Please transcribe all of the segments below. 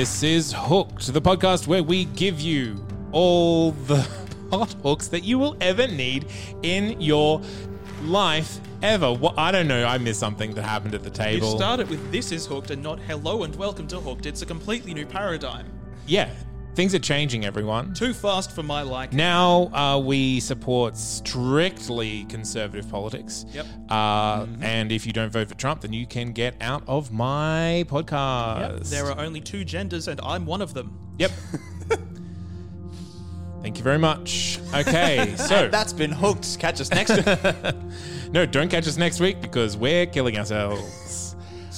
This is Hooked, the podcast where we give you all the plot hooks that you will ever need in your life ever. What I don't know, I missed something that happened at the table. You table. started with this is hooked and not hello and welcome to hooked. It's a completely new paradigm. yeah, things are changing, everyone. Too fast for my liking. Now uh, we support strictly conservative politics. Yep. Uh, And if you don't vote for Trump, then you can get out of my podcast. There are only two genders and I'm one of them. Yep. Thank you very much. Okay, so That's been hooked. Catch us next. no, don't catch us next week because we're killing ourselves.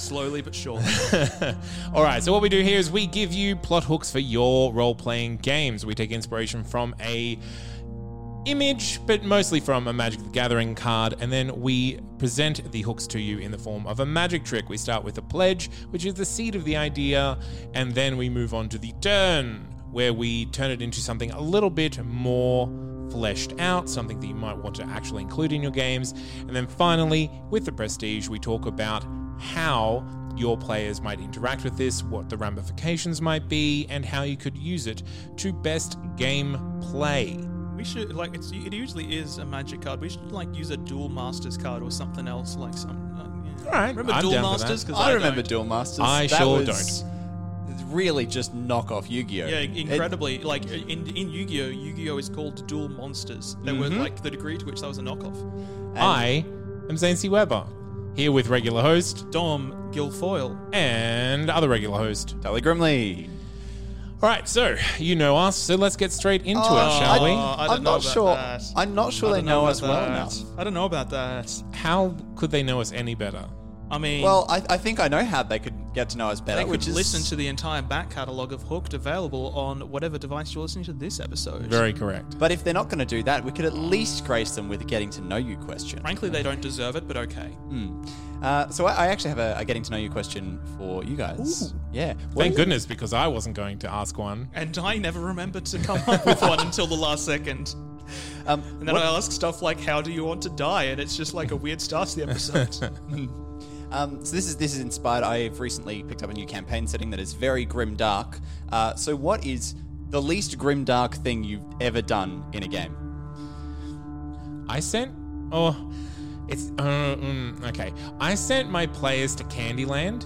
Slowly but surely. All right, so what we do here is we give you plot hooks for your role-playing games. We take inspiration from a image, but mostly from a Magic the Gathering card, and then we present the hooks to you in the form of a magic trick. We start with a pledge, which is the seed of the idea, and then we move on to the turn, where we turn it into something a little bit more fleshed out, something that you might want to actually include in your games. And then finally, with the prestige, we talk about how your players might interact with this, what the ramifications might be, and how you could use it to best game play. we should like it's it usually is a magic card. We should like use a Duel Masters card or something else like some. Uh, yeah. All right, Remember I'm dual down for masters? that. 'Cause I remember don't. Duel Masters. I That sure was Really, just knock off Yu-Gi-Oh. Yeah, It- incredibly. like in in Yu-Gi-Oh, Yu-Gi-Oh is called Duel Monsters. They were like the degree to which that was a knockoff. I am Zane C. Weber, here with regular host Dom Guilfoyle. and other regular host. Tully Grimley. All right, so you know us, so let's get straight into it, uh, shall I- we? I don't I'm know not about sure. that. I'm not sure I they don't know about us well that. enough. I don't know about that. How could they know us any better? I mean, Well, I, I think I know how they could get to know us better, they could which is listen to the entire back catalogue of Hooked available on whatever device you're listening to this episode. Very correct. But if they're not going to do that, we could at least grace them with a getting to know you question. Frankly, they don't deserve it, but okay. Uh, so I, I actually have a, a getting to know you question for you guys. Yeah. What Thank goodness, because I wasn't going to ask one. And I never remembered to come up with one until the last second. Um, And then what- I ask stuff like, "How do you want to die?" And it's just like a weird start to the episode. Um, so this is this is inspired. I've recently picked up a new campaign setting that is very grim dark. Uh, so what is the least grim dark thing you've ever done in a game? I sent. Oh, it's. Uh, mm, okay. I sent my players to Candyland.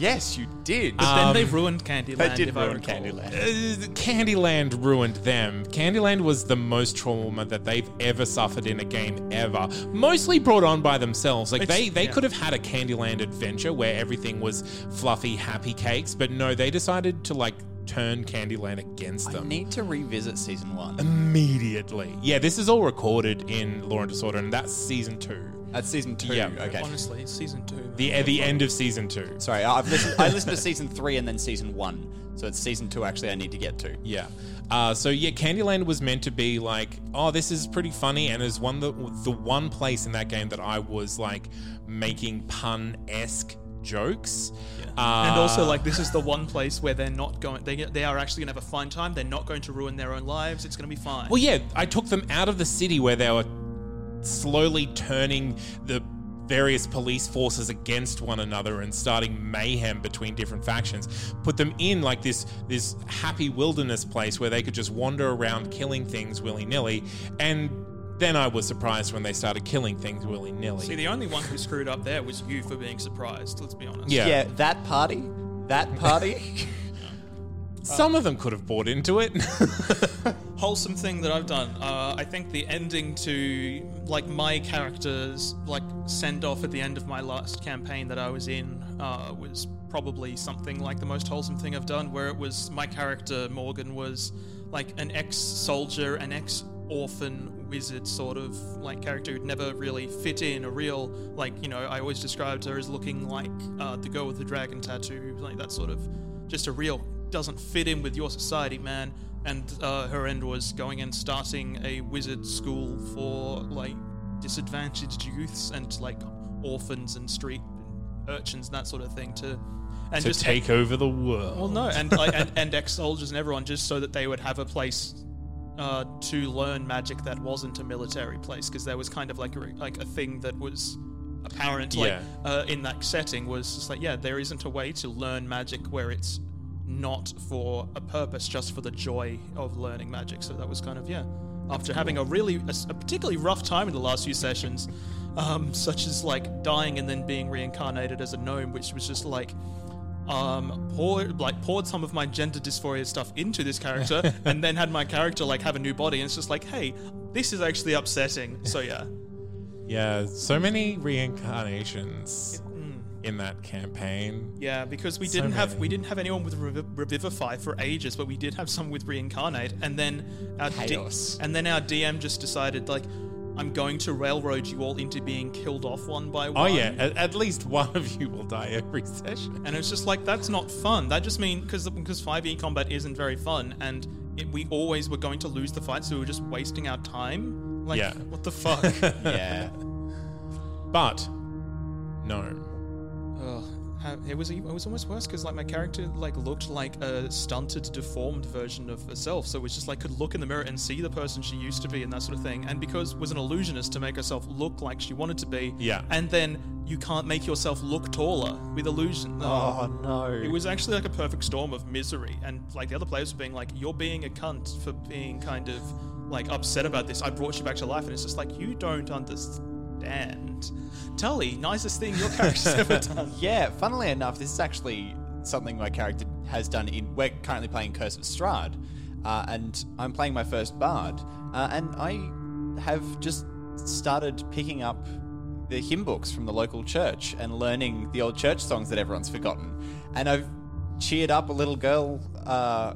Yes, you did. But then they ruined Candyland. they did if I ruin recall. Candyland. Uh, Candyland ruined them. Candyland was the most trauma that they've ever suffered in a game ever. Mostly brought on by themselves. Like It's- they, they yeah. could have had a Candyland adventure where everything was fluffy, happy cakes, but no, they decided to like turn Candyland against I them need to revisit season one. immediately. Yeah, this is all recorded in Law and Disorder, and that's season two. That's season two. Yeah. Okay. Honestly, season two. The at the end of season two. Sorry, I've listened, I listened to season three and then season one. So it's season two actually I need to get to. Yeah. Uh, so yeah, Candyland was meant to be like, oh, this is pretty funny, and is one the the one place in that game that I was like making pun esque jokes. Uh, and also, like, this is the one place where they're not going. They they are actually gonna have a fine time. They're not going to ruin their own lives. It's gonna be fine. well, yeah, I took them out of the city where they were slowly turning the various police forces against one another and starting mayhem between different factions put them in like this this happy wilderness place where they could just wander around killing things willy-nilly and then I was surprised when they started killing things willy nilly. See, the only one who screwed up there was you for being surprised. Let's be honest. Yeah. Yeah, that party, that party. Some of them could have bought into it. wholesome thing that I've done. Uh, I think the ending to like my character's like send off at the end of my last campaign that I was in uh, was probably something like the most wholesome thing I've done. Where it was my character Morgan was like an ex-soldier, an ex-orphan wizard sort of like character who'd never really fit in. A real like you know I always described her as looking like uh, the girl with the dragon tattoo, like that sort of just a real doesn't fit in with your society, man. And uh, her end was going and starting a wizard school for like disadvantaged youths and like orphans and street urchins and that sort of thing to and to just take over the world. well, no, and like, and, and ex-soldiers and everyone, just so that they would have a place uh, to learn magic that wasn't a military place, because there was kind of like a, like a thing that was apparent, like Yeah. uh, in that setting, was just like, yeah, there isn't a way to learn magic where it's not for a purpose, just for the joy of learning magic. So that was kind of yeah. After having a really a, particularly rough time in the last few sessions, um, such as like dying and then being reincarnated as a gnome, which was just like um poured like poured some of my gender dysphoria stuff into this character and then had my character like have a new body and it's just like hey this is actually upsetting so yeah yeah, so many reincarnations. In that campaign. yeah because we So didn't have we didn't have anyone with reviv- revivify for ages but we did have some with reincarnate and then our D- and then our dm just decided like i'm going to railroad you all into being killed off one by Oh one yeah, at, at least one of you will die every session. And it's just like that's not fun. That just means because because five E combat isn't very fun, and it, we always were going to lose the fight, so we were just wasting our time. Like, Yeah. what the fuck? yeah. But no. Ugh. It was it was almost worse because like my character like looked like a stunted, deformed version of herself. So it was just like could look in the mirror and see the person she used to be and that sort of thing. And because was an illusionist to make herself look like she wanted to be. Yeah. And then you can't make yourself look taller with illusion. Oh no. It was actually like a perfect storm of misery, and like the other players were being like, "You're being a cunt for being kind of like upset about this. I brought you back to life," and it's just like you don't understand. Tully, nicest thing your character's ever done. Yeah, funnily enough, this is actually something my character has done in. We're currently playing Curse of Strahd, uh, and I'm playing my first bard, uh, and I have just started picking up the hymn books from the local church and learning the old church songs that everyone's forgotten. And I've cheered up a little girl. Uh,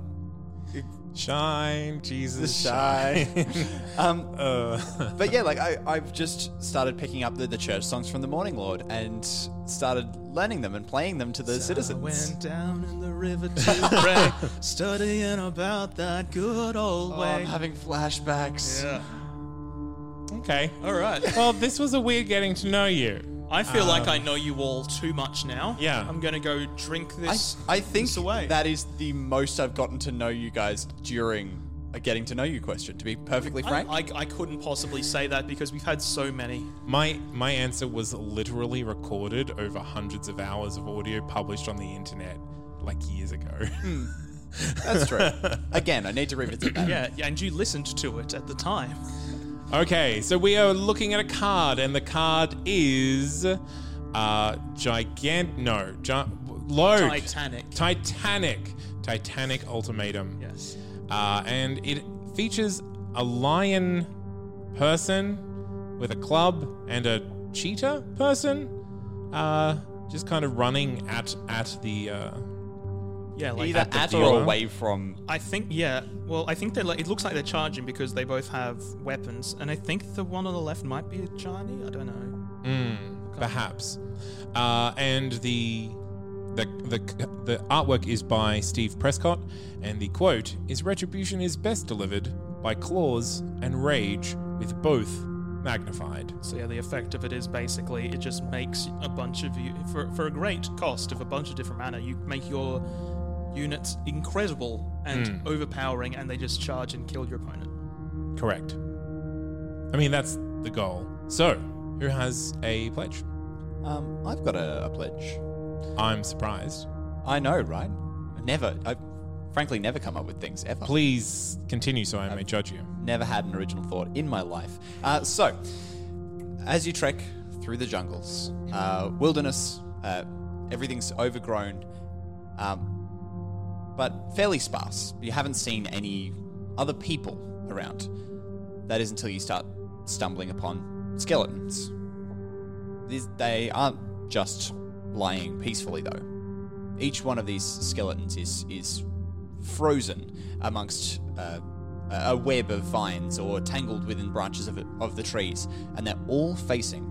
Shine, Jesus, Shine. shine. um, uh, but yeah, like I, I've just started picking up the, the church songs from the Morninglord and started learning them and playing them to the citizens. I Went down in the river to pray, studying about that good old Oh, way. I'm having flashbacks. yeah. okay. All right. Well, this was a weird getting to know you. I feel like I um, know you all too much now. Yeah. I'm gonna go drink this. I think this away. that is the most I've gotten to know you guys during a getting to know you question, to be perfectly frank. I, I couldn't possibly say that because we've had so many. My my answer was literally recorded over hundreds of hours of audio published on the internet like years ago. Hmm. That's true. Again, I need to revisit that. Yeah, yeah, and you listened to it at the time. Okay, so we are looking at a card, and the card is uh gigant. No, gi- load. Titanic. Titanic. Titanic Ultimatum. Yes. Uh, and it features a lion person with a club and a cheetah person, uh, just kind of running at at the. Uh, Yeah, like Either the at or away from. I think yeah. Well, I think they're like, it looks like they're charging because they both have weapons, and I think the one on the left might be a Johnny. I don't know. Mm, perhaps. Uh, and the, the the the artwork is by Steve Prescott, and the quote is "Retribution is best delivered by claws and rage, with both magnified." So yeah, the effect of it is basically it just makes a bunch of you for for a great cost of a bunch of different mana. You make your units incredible and overpowering, and they just charge and kill your opponent. Correct. I mean, that's the goal. So, who has a pledge? Um, I've got a, a pledge. I'm surprised. I know, right? Never. I've frankly never come up with things ever. Please continue so I may judge you. Never had an original thought in my life. Uh, so, as you trek through the jungles, uh, wilderness, uh, everything's overgrown, um, but fairly sparse. You haven't seen any other people around. That is until you start stumbling upon skeletons. These, they aren't just lying peacefully, though. Each one of these skeletons is is frozen amongst uh, a web of vines or tangled within branches of, of the trees, and they're all facing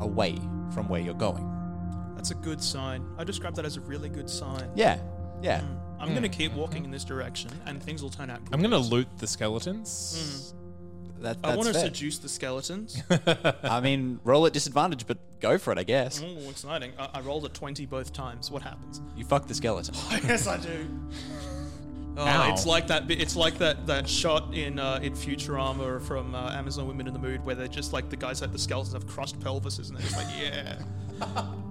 away from where you're going. That's a good sign. I describe that as a really good sign. Yeah, yeah. I'm going to keep walking in this direction, and things will turn out good. I'm going to loot the skeletons. That, I that's want to fair. seduce the skeletons. I mean, roll at disadvantage, but go for it, I guess. oh, exciting. I, I rolled a 20 both times. What happens? You fuck the skeleton. yes, I do. Oh, Ow. it's like that. bit- It's like that that shot in uh, in Futurama from uh, Amazon Women in the Mood, where they're just like the guys at the skeletons have crushed pelvises, and they're just like, yeah.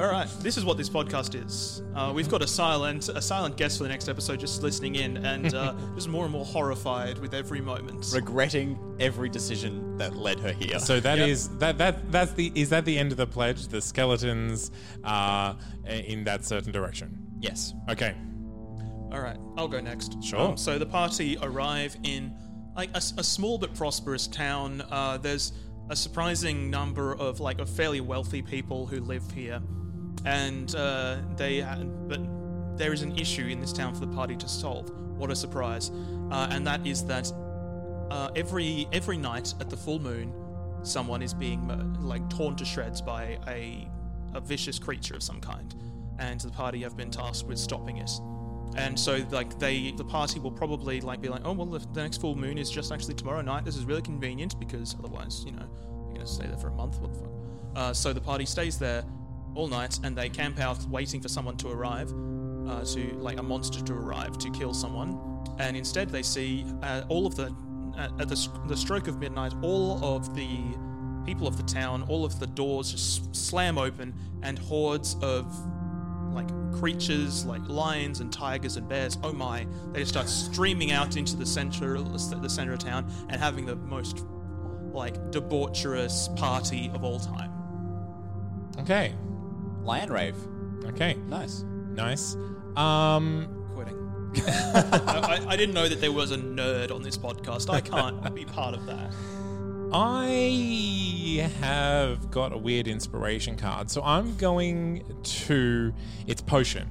All right, this is what this podcast is. Uh, we've got a silent a silent guest for the next episode, just listening in, and uh, just more and more horrified with every moment. Regretting every decision that led her here. So that Yep. is that that that's the is that the end of the pledge? The skeletons are in that certain direction. yes. Okay. All right, I'll go next. Um, Sure. so the party arrive in like a, s- a small but prosperous town. Uh, there's a surprising number of like of fairly wealthy people who live here, and uh, they but there is an issue in this town for the party to solve. What a surprise! Uh, and that is that uh, every every night at the full moon, someone is being like torn to shreds by a a vicious creature of some kind, and the party have been tasked with stopping it. And so, like they, the party will probably like be like, oh well, the, the next full moon is just actually tomorrow night. This is really convenient because otherwise, you know, you're gonna stay there for a month. What the fuck? Uh, so the party stays there all night, and they camp out waiting for someone to arrive, uh, to like a monster to arrive to kill someone. And instead, they see uh, all of the at, the, the stroke of midnight, all of the people of the town, all of the doors just slam open, and hordes of like creatures like lions and tigers and bears oh my they just start streaming out into the center the center of town and having the most like debaucherous party of all time Okay. Lion Rave. Okay. Nice. Nice. Um. quitting I, I, I didn't know that there was a nerd on this podcast i can't be part of that I have got a weird inspiration card, so I'm going to. It's potion.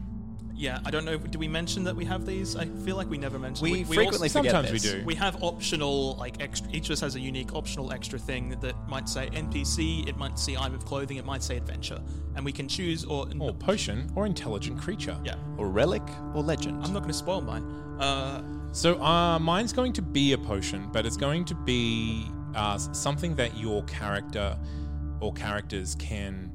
Yeah i don't know do we mention that we have these i feel like we never mentioned We, also- frequently forget sometimes we this. do. We have optional, like extra. Each of us has a unique optional extra thing that might say NPC. It might say item of clothing. It might say adventure, and we can choose or. Or potion or intelligent creature. yeah, Or relic or legend. I'm not going to spoil mine. Uh, So uh, mine's going to be a potion, but it's going to be uh, something that your character or characters can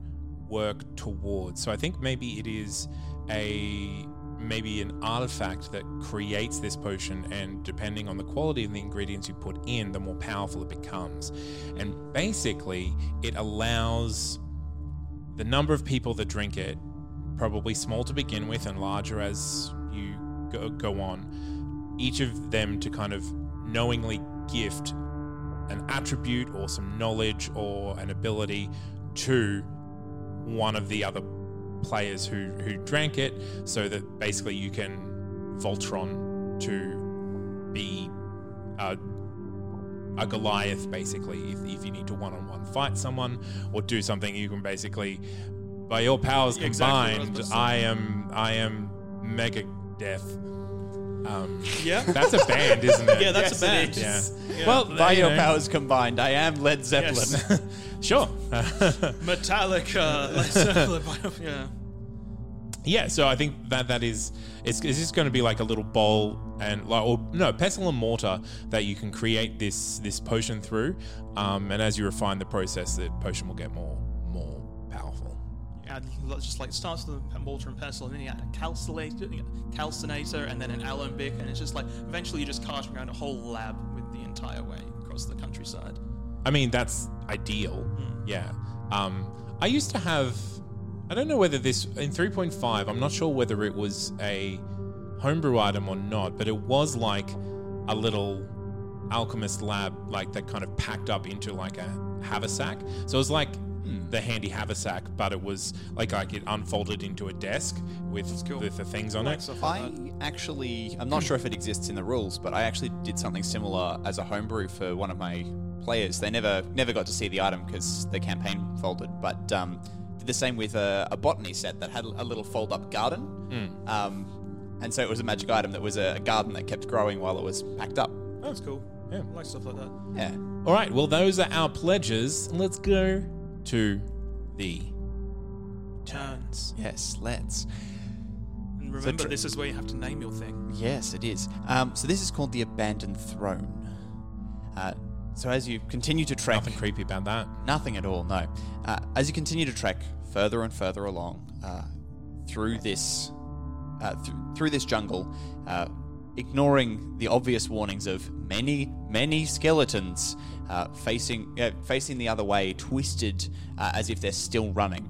work towards. So I think maybe it is a maybe an artifact that creates this potion and depending on the quality of the ingredients you put in the more powerful it becomes. And basically it allows the number of people that drink it probably small to begin with and larger as you go, go on each of them to kind of knowingly gift an attribute or some knowledge or an ability to one of the other players who who drank it so that basically you can Voltron to be a, a Goliath basically if, if you need to one-on-one fight someone or do something you can basically by your powers Yeah, exactly combined. I am I am mega death um, yeah, that's a band isn't it yeah, that's a band. yeah. Yeah. Well, By you your know, powers combined, I am Led Zeppelin. Yes. sure. Metallica. Let's, uh, yeah. yeah, so I think that that is it's, it's just going to be like a little bowl and like or no pestle and mortar that you can create this this potion through, um, and as you refine the process, the potion will get more more powerful. Let's just like starts with a mortar and pestle, and then you add a calcinator, calcinator, and then an alembic, and it's just like eventually you're just carting around a whole lab with the entire way across the countryside. I mean, that's ideal. Yeah. Um, I used to have. I don't know whether this in 3.5. I'm not sure whether it was a homebrew item or not, but it was like a little alchemist lab, like that kind of packed up into like a haversack. So it was like the handy haversack, but it was like like it unfolded into a desk with with the things on Like it. stuff I actually, I'm not sure if it exists in the rules, but I actually did something similar as a homebrew for one of my players. They never never got to see the item because the campaign folded, but um, did the same with a, a botany set that had a little fold up garden. Um, and so it was a magic item that was a, a garden that kept growing while it was packed up. That's cool. Yeah. I like stuff like that. Yeah. All right, well, those are our pledges. Let's go to the Turns. Yes, let's. And remember, tr- this is where you have to name your thing. Yes, it is. Um, so this is called the Abandoned Throne. Uh, so as you continue to trek, nothing creepy about that. Nothing at all, no. Uh, as you continue to trek further and further along uh, through this uh, th- through this jungle, uh, ignoring the obvious warnings of many, many skeletons uh, facing uh, facing the other way, twisted uh, as if they're still running,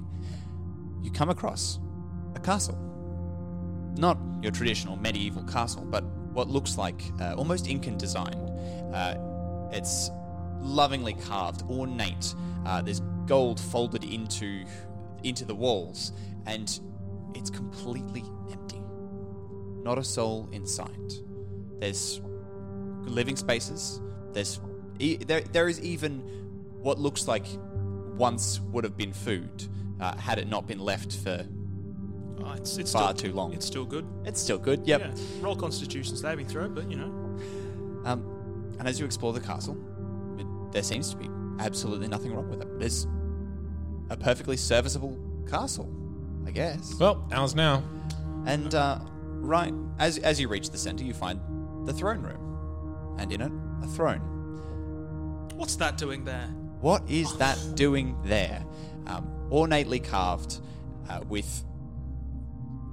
you come across a castle. Not your traditional medieval castle, but what looks like uh, almost Incan design. Uh, it's lovingly carved, ornate. There's gold folded into into the walls, and it's completely empty. Not a soul in sight. There's living spaces. There's e- there there is even what looks like once would have been food uh, had it not been left for. Uh, it's, it's Far still, too long. It's still good. It's still good. Yep. Yeah. Roll Constitution saving throw, but you know. Um, and as you explore the castle, it, there seems to be absolutely nothing wrong with it. It's a perfectly serviceable castle, I guess. Well, ours now. And uh, right as as you reach the center, you find the throne room, and in it, a throne. What's that doing there? What is that doing there? Um, ornately carved uh, with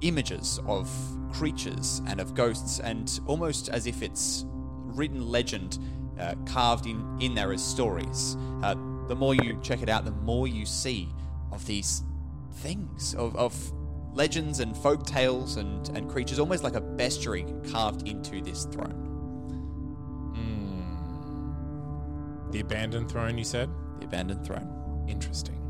images of creatures and of ghosts, and almost as if it's written legend uh, carved in, in there as stories. Uh, the more you check it out, the more you see of these things, of, of legends and folk tales and, and creatures, almost like a bestiary carved into this throne. The abandoned throne, you said? The abandoned throne. Interesting.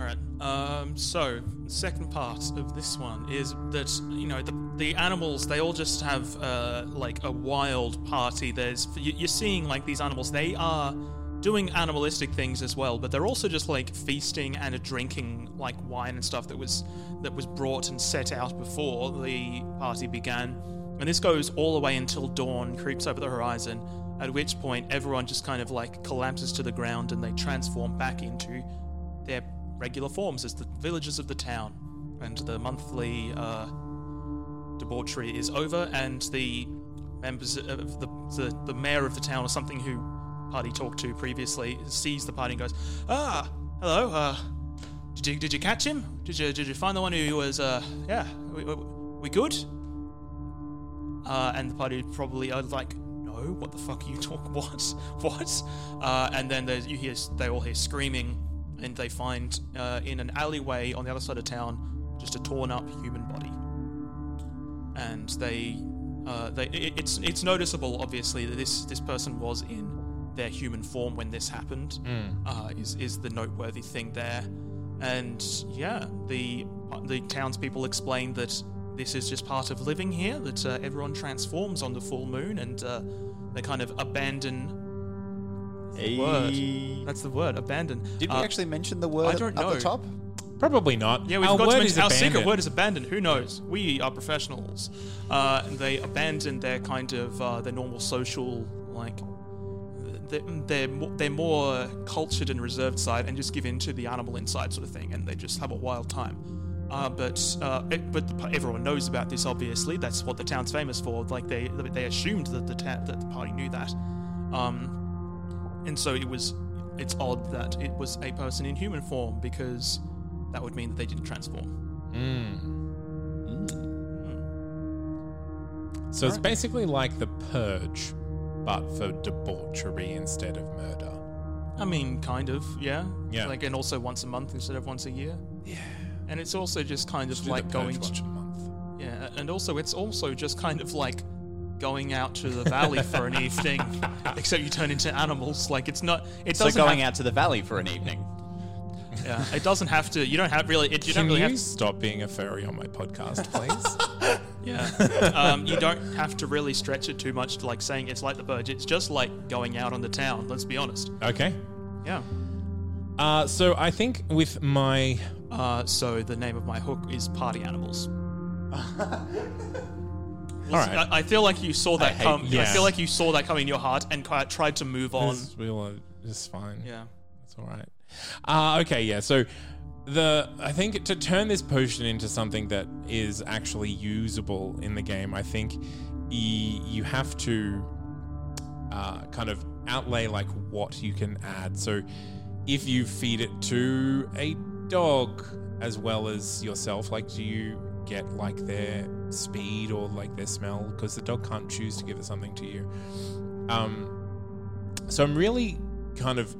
All right. Um, so, the second part of this one is that you know the the animals they all just have uh, like a wild party. There's you're seeing like these animals. They are doing animalistic things as well, but they're also just like feasting and drinking like wine and stuff that was that was brought and set out before the party began. And this goes all the way until dawn creeps over the horizon. At which point, everyone just kind of like collapses to the ground and they transform back into their regular forms as the villagers of the town. And the monthly uh, debauchery is over, and the members of the, the the mayor of the town or something who party talked to previously sees the party and goes, "Ah, hello. Uh, did you did you catch him? Did you did you find the one who was uh yeah we, we, we good?" Uh, and the party probably are like, "No, what the fuck are you talking? What? What?" Uh, and then there's, you hear they all hear screaming, and they find uh, in an alleyway on the other side of town just a torn up human body. And they, uh, they it, it's it's noticeable obviously that this this person was in their human form when this happened. Uh, is is the noteworthy thing there, and yeah, the the townspeople explain that this is just part of living here. That uh, everyone transforms on the full moon, and uh, they kind of abandon. the Word. That's the word. Abandon. Did we Uh, actually mention the word don't up know. the top? Probably not. yeah, we've our got word to is mention our secret abandoned. word is abandoned. Who knows? We are professionals. Uh, and they abandon their kind of uh, their normal social like they're they're mo- they're more cultured and reserved side and just give in to the animal inside sort of thing, and they just have a wild time. Uh, but uh, it, but everyone knows about this. Obviously, that's what the town's famous for. Like they they assumed that the ta- that the party knew that, um, and so it was. It's odd that it was a person in human form because that would mean that they didn't transform. So it's basically like the purge, but for debauchery instead of murder. I mean, kind of, yeah. Yeah. Like, and also once a month instead of once a year. Yeah. And it's also just kind of do like going to month. Yeah, and also it's also just kind of like going out to the valley for an evening, except you turn into animals. Like it's not. It So doesn't going have, out to the valley for an evening. Yeah, it doesn't have to. You don't have really. It, you Can don't really you have. stop being a furry on my podcast, please? Yeah. um, you don't have to really stretch it too much to like saying it's like the Purge. It's just like going out on the town. Let's be honest. okay. Yeah. Uh, so I think with my Uh, so the name of my hook is Party Animals. all right, I, I feel like you saw that hate- come. I yeah. feel like you saw that coming in your heart and ki- tried to move on. It's, we'll, it's fine. Yeah. It's all right. Uh, okay, yeah. So the I think to turn this potion into something that is actually usable in the game, I think y- you have to uh, kind of outlay like what you can add. So if you feed it to a dog as well as yourself, like do you get like their speed or like their smell? Because the dog can't choose to give it something to you. Um, so I'm really kind of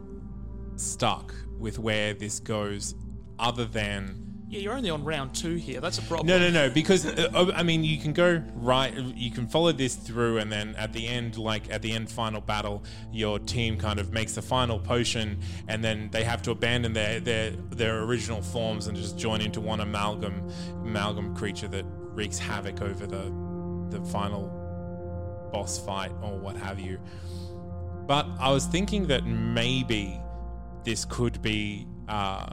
stuck with where this goes, other than Yeah, you're only on round two here. That's a problem. no, no, no. Because uh, I mean, you can go right. You can follow this through, and then at the end, like at the end final battle, your team kind of makes the final potion, and then they have to abandon their their their original forms and just join into one amalgam amalgam creature that wreaks havoc over the the final boss fight or what have you. But I was thinking that maybe this could be uh,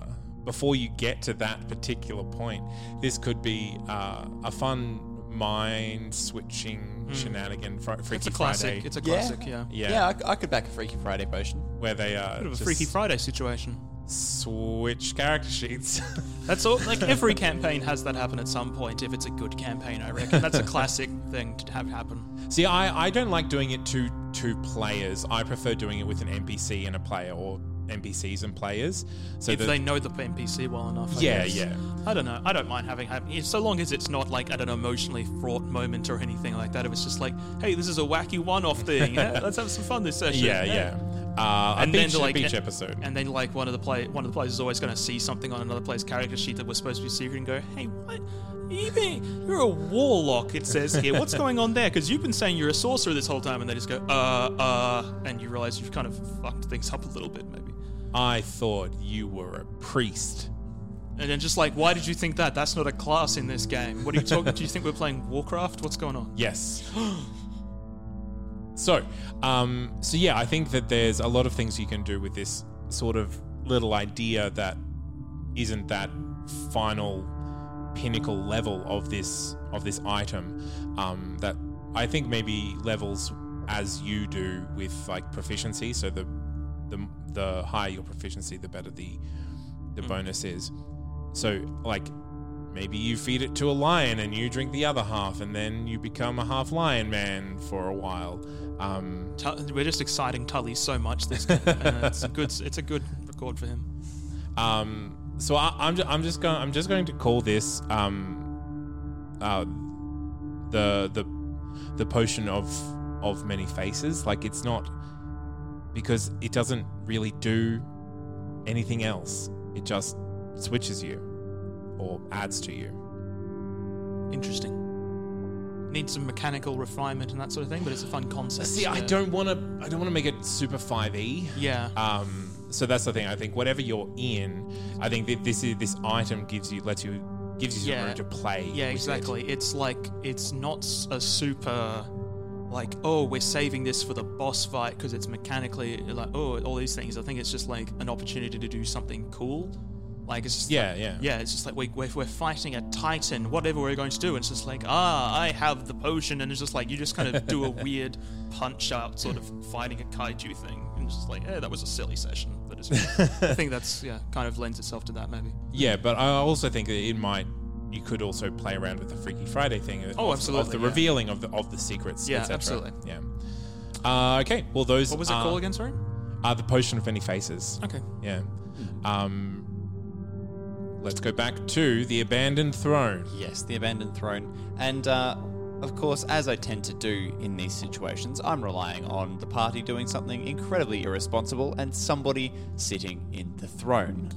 before you get to that particular point. This could be uh, a fun mind switching shenanigan, fr- Freaky It's a classic. Friday, It's a classic. Yeah. yeah, Yeah, I, I could back a Freaky Friday potion. where they uh, Bit of a Freaky Friday situation. switch character sheets. That's all. Like every campaign has that happen at some point. If it's a good campaign, I reckon that's a classic thing to have happen. See, I, I don't like doing it to two players. I prefer doing it with an NPC and a player, or NPCs and players. So if that they know the NPC well enough. I Yeah, guess. yeah. I don't know. I don't mind having happen. So long as it's not like at an emotionally fraught moment or anything like that. It was just like, hey, this is a wacky one-off thing. yeah, let's have some fun this session. yeah, yeah. Uh, a And beach, then, like, beach episode. And then like one of the play one of the players is always going to see something on another player's character sheet that was supposed to be secret and go, "Hey, what? Been, you're a warlock." It says here. What's going on there? Because you've been saying you're a sorcerer this whole time, and they just go, "Uh, uh," and you realize you've kind of fucked things up a little bit, maybe. I thought you were a priest. And then just like, why did you think that? That's not a class in this game. What are you talking? do you think we're playing Warcraft? What's going on? Yes. so, um, so yeah, I think that there's a lot of things you can do with this sort of little idea that isn't that final pinnacle level of this of this item. Um, that I think maybe levels as you do with like proficiency. So the the the higher your proficiency, the better the the bonus is. So like maybe you feed it to a lion and you drink the other half, and then you become a half lion man for a while. Um, Tu- We're just exciting Tully so much this game. it's a good. It's a good record for him. um, so I, I'm ju- I'm just going I'm just going to call this um, uh, the the the potion of of many faces. Like it's not because it doesn't really do anything else. It just switches you or adds to you. Interesting. Needs some mechanical refinement and that sort of thing, but it's a fun concept. See, I don't want to. I don't want to make it super five e. Yeah. Um, so that's the thing. I think whatever you're in, I think that this is this item gives you lets you gives you some Yeah. room to play. yeah, exactly. It. It's like it's not a super like oh we're saving this for the boss fight because it's mechanically like oh all these things. I think it's just like an opportunity to do something cool. Like it's just Yeah, like- yeah. yeah. It's just like we, we're, we're fighting a titan, whatever we're going to do. And it's just like ah, I have the potion, and it's just like you just kind of do a weird punch out sort of fighting a kaiju thing, and it's just like yeah, that was a silly session. But it's, I think that's yeah, kind of lends itself to that maybe. Yeah, but I also think that it might. You could also play around with the Freaky Friday thing. of- Oh, of- absolutely, Of the yeah. revealing of the of the secrets. Yeah, et absolutely. Yeah. Uh, okay. Well, those. What was it are, called again? Sorry. Are the potion of many faces. Okay. Yeah. Um. Let's go back to the abandoned throne. Yes, the abandoned throne. And uh, of course, as I tend to do in these situations, I'm relying on the party doing something incredibly irresponsible and somebody sitting in the throne.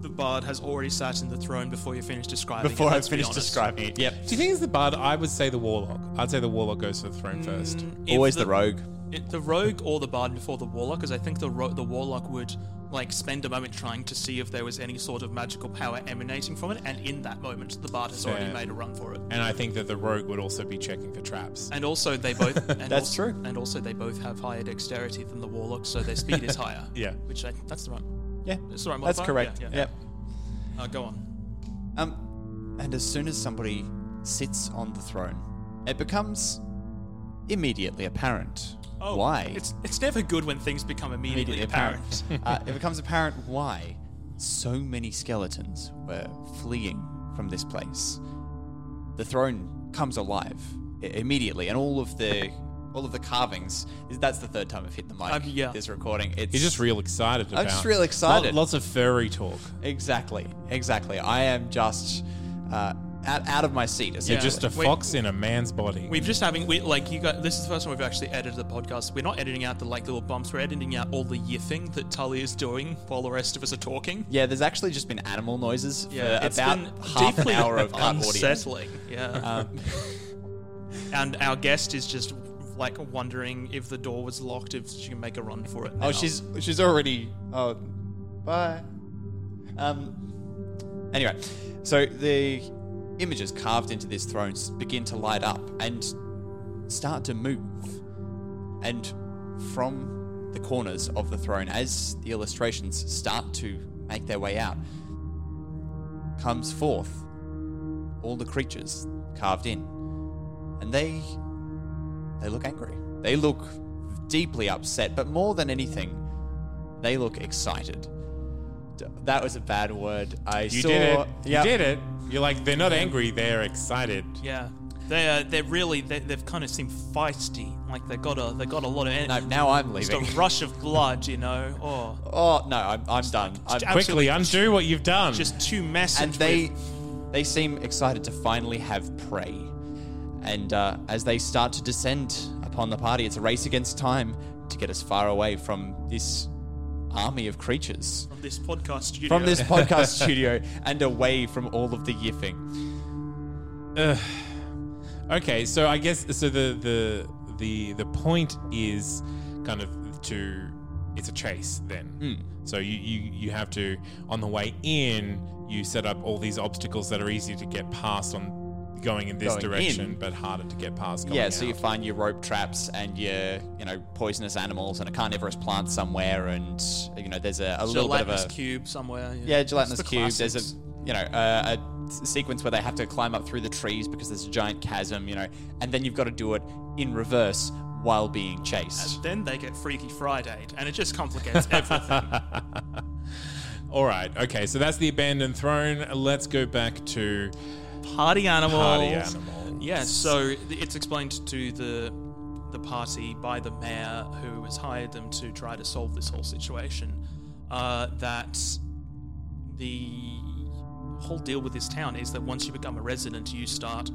The bard has already sat in the throne before you finish describing it. Before it. I let's be finish honest. describing it. Yep. Do you think it's the bard? I would say the warlock. I'd say the warlock goes to the throne mm, first. If Always the rogue. it- the rogue or the bard before the warlock, because I think the ro- the warlock would like spend a moment trying to see if there was any sort of magical power emanating from it, and in that moment, the bard has already Fair. made a run for it. And I think that the rogue would also be checking for traps. And also, they both. And That's also, true. And also, they both have higher dexterity than the warlock, so their speed is higher. Yeah. Which I, that's the right. Yeah. That's the right. That's correct. Yeah, yeah. Yep. Uh, go on. Um, and as soon as somebody sits on the throne, it becomes immediately apparent oh, why. It's it's never good when things become immediately, apparent. uh, it becomes apparent why so many skeletons were fleeing from this place. The throne comes alive immediately, and all of the all of the carvings. That's the third time I've hit the mic. Um, yeah. This recording. It's He's just real excited about I'm just real excited. Lo- lots of furry talk. exactly, exactly. I am just uh, out, out of my seat. You're essentially. just a Wait. fox in a man's body. We've just having we like you got this is the first time we've actually edited the podcast. We're not editing out the like little bumps. We're editing out all the yiffing that Tully is doing while the rest of us are talking. Yeah, there's actually just been animal noises for it's about been half an hour of cut audio. unsettling. Yeah, Um, and our guest is just like wondering if the door was locked, if she can make a run for it. oh, she's she's already. Oh, bye. Um. Anyway, so the images carved into this throne s- begin to light up and start to move, and from the corners of the throne, as the illustrations start to make their way out, comes forth all the creatures carved in, and they they look angry. They look deeply upset, but more than anything, they look excited. D- That was a bad word. I you saw. did it. Yep. You did it. You're like they're not angry. They're excited. yeah. They're uh, they're really they, they've kind of seemed feisty. Like they got a they got a lot of No, now I'm just leaving. a rush of blood, you know. Oh, Oh no, I'm, I'm done. I'm, Quickly undo what you've done. just too messy. and they they seem excited to finally have prey. And uh, as they start to descend upon the party, it's a race against time to get as far away from this army of creatures. from this podcast studio. From this podcast studio and away from all of the yiffing. Okay, so I guess so the the the the point is kind of to it's a chase then. Hmm. So you, you you have to on the way in you set up all these obstacles that are easy to get past on going in this Going direction, in. but harder to get past. Going Yeah, so you find your rope traps and your, you know, poisonous animals and a carnivorous plant somewhere, and you know, there's a, a little bit of gelatinous a cube somewhere. yeah, It's gelatinous the cube. There's a, you know, uh, a s- sequence where they have to climb up through the trees because there's a giant chasm, you know, and then you've got to do it in reverse while being chased. And then they get Freaky Friday, and it just complicates everything. All right, okay, so that's the abandoned throne. Let's go back to Party animals. Party animals. Yeah, so it's explained to the the party by the mayor who has hired them to try to solve this whole situation uh, that the whole deal with this town is that once you become a resident, you start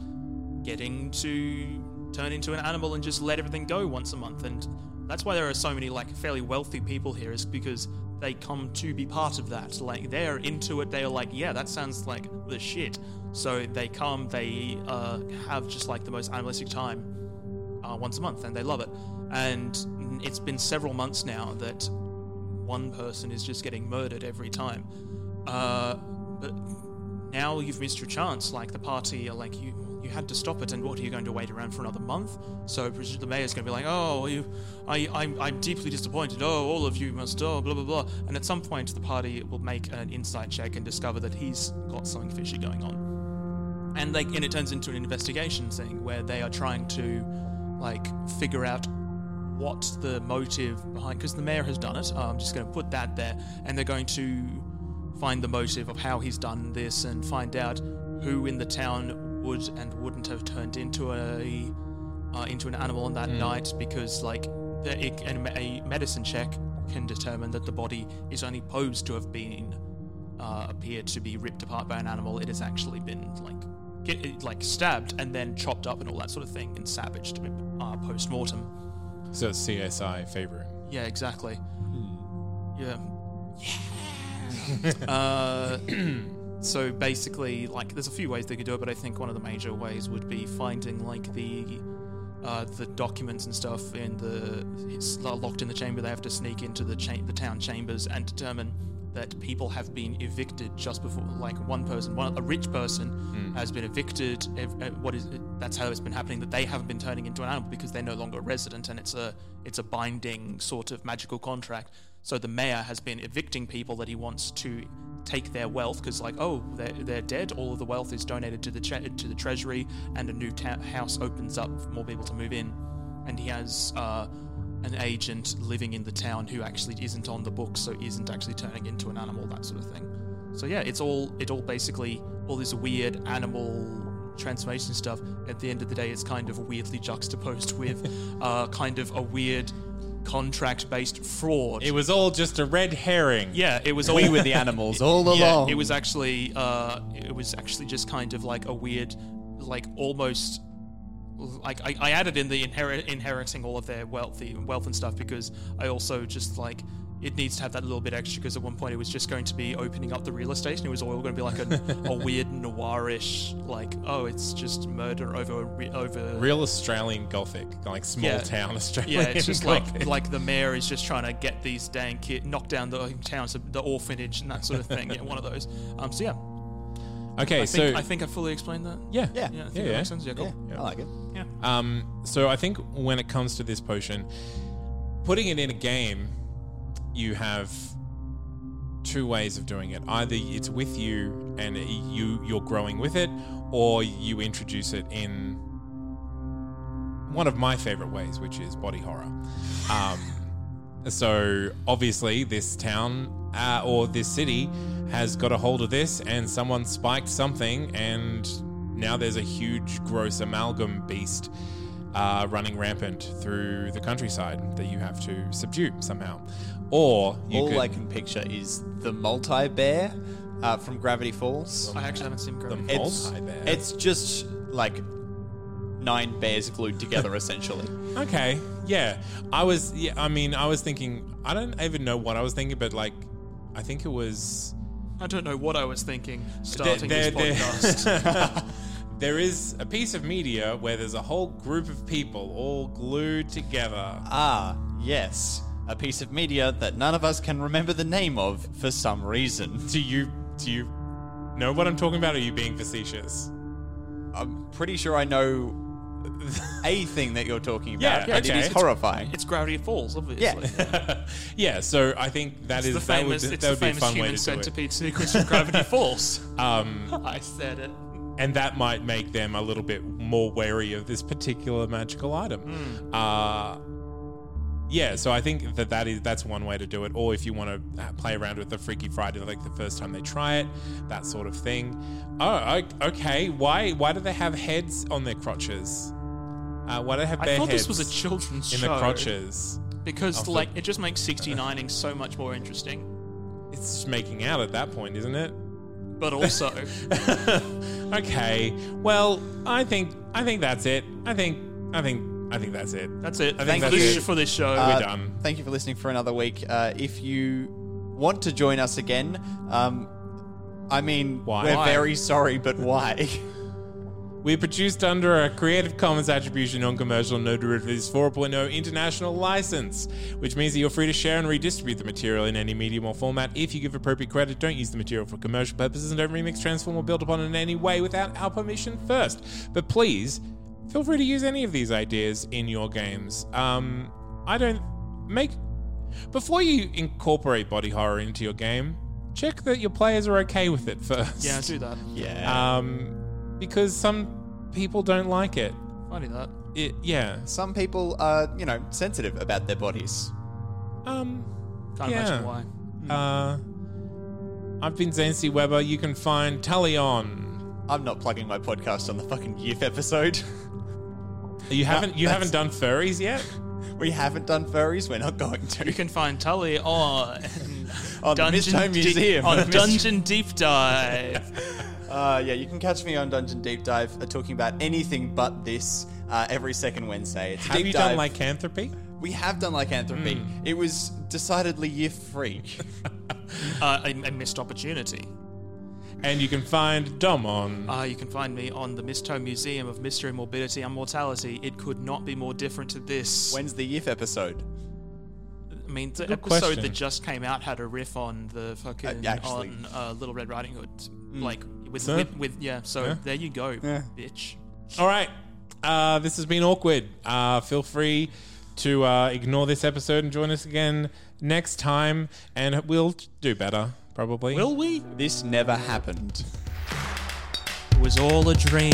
getting to turn into an animal and just let everything go once a month. And that's why there are so many like fairly wealthy people here, is because they come to be part of that. Like they're into it. They are like, yeah, that sounds like the shit. So they come, they uh, have just like the most animalistic time uh, once a month, and they love it. And it's been several months now that one person is just getting murdered every time. Uh, but now you've missed your chance. Like the party are like you. You had to stop it, and what are you going to wait around for another month? So the mayor's going to be like, "Oh, you, I, I'm, I'm deeply disappointed. Oh, all of you must, oh, blah blah blah." And at some point, the party will make an insight check and discover that he's got something fishy going on and like and it turns into an investigation thing where they are trying to like figure out what the motive behind because the mayor has done it uh, i'm just going to put that there and they're going to find the motive of how he's done this and find out who in the town would and wouldn't have turned into a uh, into an animal on that night because like the, a medicine check can determine that the body is only posed to have been uh, appeared to be ripped apart by an animal, it has actually been like get, like stabbed and then chopped up and all that sort of thing and savaged uh, post mortem. so it's CSI favoring. Yeah, exactly. Yeah. Yeah. uh, so basically, like, there's a few ways they could do it, but I think one of the major ways would be finding like the uh, the documents and stuff in the it's locked in the chamber. They have to sneak into the cha- the town chambers and determine that people have been evicted just before. Like one person, one a rich person has been evicted. ev- uh, What is that's how it's been happening. That they haven't been turning into an animal because they're no longer a resident, and it's a it's a binding sort of magical contract. So the mayor has been evicting people that he wants to take their wealth because, like, oh, they're, they're dead. All of the wealth is donated to the tre- to the treasury, and a new ta- house opens up for more people to move in. And he has uh, an agent living in the town who actually isn't on the books, so isn't actually turning into an animal, that sort of thing. So yeah, it's all it all basically all this weird animal transformation stuff. At the end of the day, it's kind of weirdly juxtaposed with uh, kind of a weird contract-based fraud. It was all just a red herring. yeah, it was all We were the animals all yeah, along. it was actually uh, it was actually just kind of like a weird, like almost like I, I added in the inherit inheriting all of their wealthy wealth and stuff because I also just like it needs to have that little bit extra because at one point it was just going to be opening up the real estate and it was all going to be like a, a weird noirish like oh it's just murder over over Real Australian Gothic, like small Yeah. town Australian. yeah, it's just like Gothic. like the mayor is just trying to get these dang kids knock down the town, so the orphanage and that sort of thing. Yeah, one of those. Um, so yeah, Okay, I so think I think I fully explained that. yeah, Yeah. Yeah, I think yeah, that yeah. makes sense. Yeah, cool. yeah, I like it. Yeah. Um, so I think when it comes to this potion, putting it in a game, you have two ways of doing it. Either it's with you and you you're growing with it, or you introduce it in one of my favorite ways, which is body horror. Um, so obviously, this town uh, or this city has got a hold of this, and someone spiked something, and now there's a huge, gross amalgam beast uh, running rampant through the countryside that you have to subdue somehow. Or you All could, I can picture is the multi bear uh, from Gravity Falls. I actually haven't seen the Gravity. It's multi-bear. it's just like nine bears glued together, essentially. Okay, yeah. I was, yeah. I mean, I was thinking. I don't even know what I was thinking, but like, I think it was. I don't know what I was thinking starting there- this podcast. There is a piece of media where there's a whole group of people all glued together. Ah, yes, a piece of media that none of us can remember the name of for some reason. Do you do you know what I'm talking about? Or are you being facetious? I'm pretty sure I know a thing that you're talking about, Yeah, and it okay. is horrifying. it's Gravity Falls, obviously. Yeah. Yeah. So I think that It's is the that would, famous, it's that the would be a famous fun way human to do it. centipede sequence of Gravity Falls. Um, I said it. And that might make them a little bit more wary of this particular magical item. Hmm. Uh, yeah, so I think that that is that's one way to do it. Or if you want to play around with the Freaky Friday, like the first time they try it, that sort of thing. Oh, okay. Why why do they have heads on their crotches? Uh, why do they have I thought heads this was a children's in show the crotches? because, like, it just makes 69ing so much more interesting. It's just making out at that point, isn't it? But also, okay. Well, I think I think that's it. I think I think I think that's it. that's it. I think Thank that's you it. for this show. Uh, We're done. Thank you for listening for another week. Uh, if you want to join us again, um, I mean, Why? we're Why? very sorry, but why? We're produced under a Creative Commons Attribution Non-Commercial No Derivatives 4.0 international license, which means that you're free to share and redistribute the material in any medium or format if you give appropriate credit. Don't use the material for commercial purposes and don't remix, transform, or build upon it in any way without our permission first. But please, feel free to use any of these ideas in your games. Um, I don't make before you incorporate body horror into your game. Check that your players are okay with it first. yeah, do that. yeah. Um, because some people don't like it. Funny that. It, yeah. Some people are, you know, sensitive about their bodies. Um. Can't Yeah. imagine why. Uh. I've been Zancy Weber. You can find Tully on. I'm not plugging my podcast on the fucking youth episode. You haven't. You haven't done furries yet. we haven't done furries. We're not going to. You can find Tully on On the Midtime Deep- Museum. on Dungeon Deep Dive. Uh, yeah, you can catch me on Dungeon Deep Dive uh, talking about anything but this uh, every second Wednesday. It's Have deep you dive. done lycanthropy? We have done lycanthropy. Hmm. It was decidedly year free. uh, a, a missed opportunity. And you can find Dom on. Uh, you can find me on the Misto Museum of Mystery, Morbidity, and Mortality. It could not be more different to this. When's the Yif episode? I mean, the Good episode question. that just came out had a riff on the fucking actually. on uh, Little Red Riding Hood, like with, So? with with yeah. So Yeah. there you go, bitch. All right. Uh, this has been awkward. Uh, feel free to uh, ignore this episode and join us again next time, and we'll do better, probably. Will we? This never happened. It was all a dream.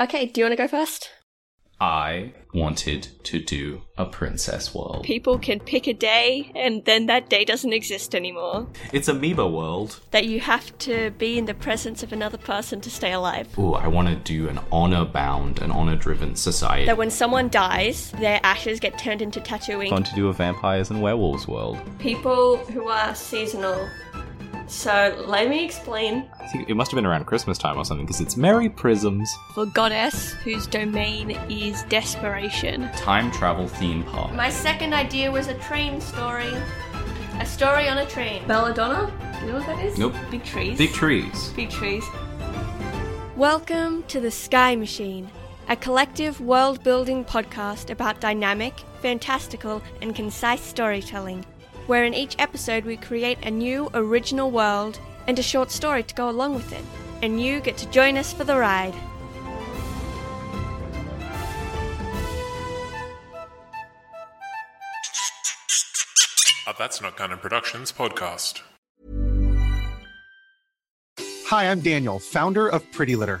Okay, do you want to go first? I wanted to do a princess world. People can pick a day, and then that day doesn't exist anymore. It's amoeba world. That you have to be in the presence of another person to stay alive. Ooh, I want to do an honor bound an honor driven society. That when someone dies, their ashes get turned into tattooing. Want to do a vampires and werewolves world. People who are seasonal. So let me explain. I think it must have been around Christmas time or something because it's Merry Prisms. For goddess whose domain is desperation. Time travel theme park. My second idea was a train story. A story on a train. Belladonna? You know what that is? Nope. Big trees. Big trees. Big trees. Welcome to The Sky Machine, a collective world building podcast about dynamic, fantastical, and concise storytelling, where in each episode we create a new original world and a short story to go along with it. And you get to join us for the ride. A That's Not Gunner Productions podcast. Hi, I'm Daniel, founder of Pretty Litter.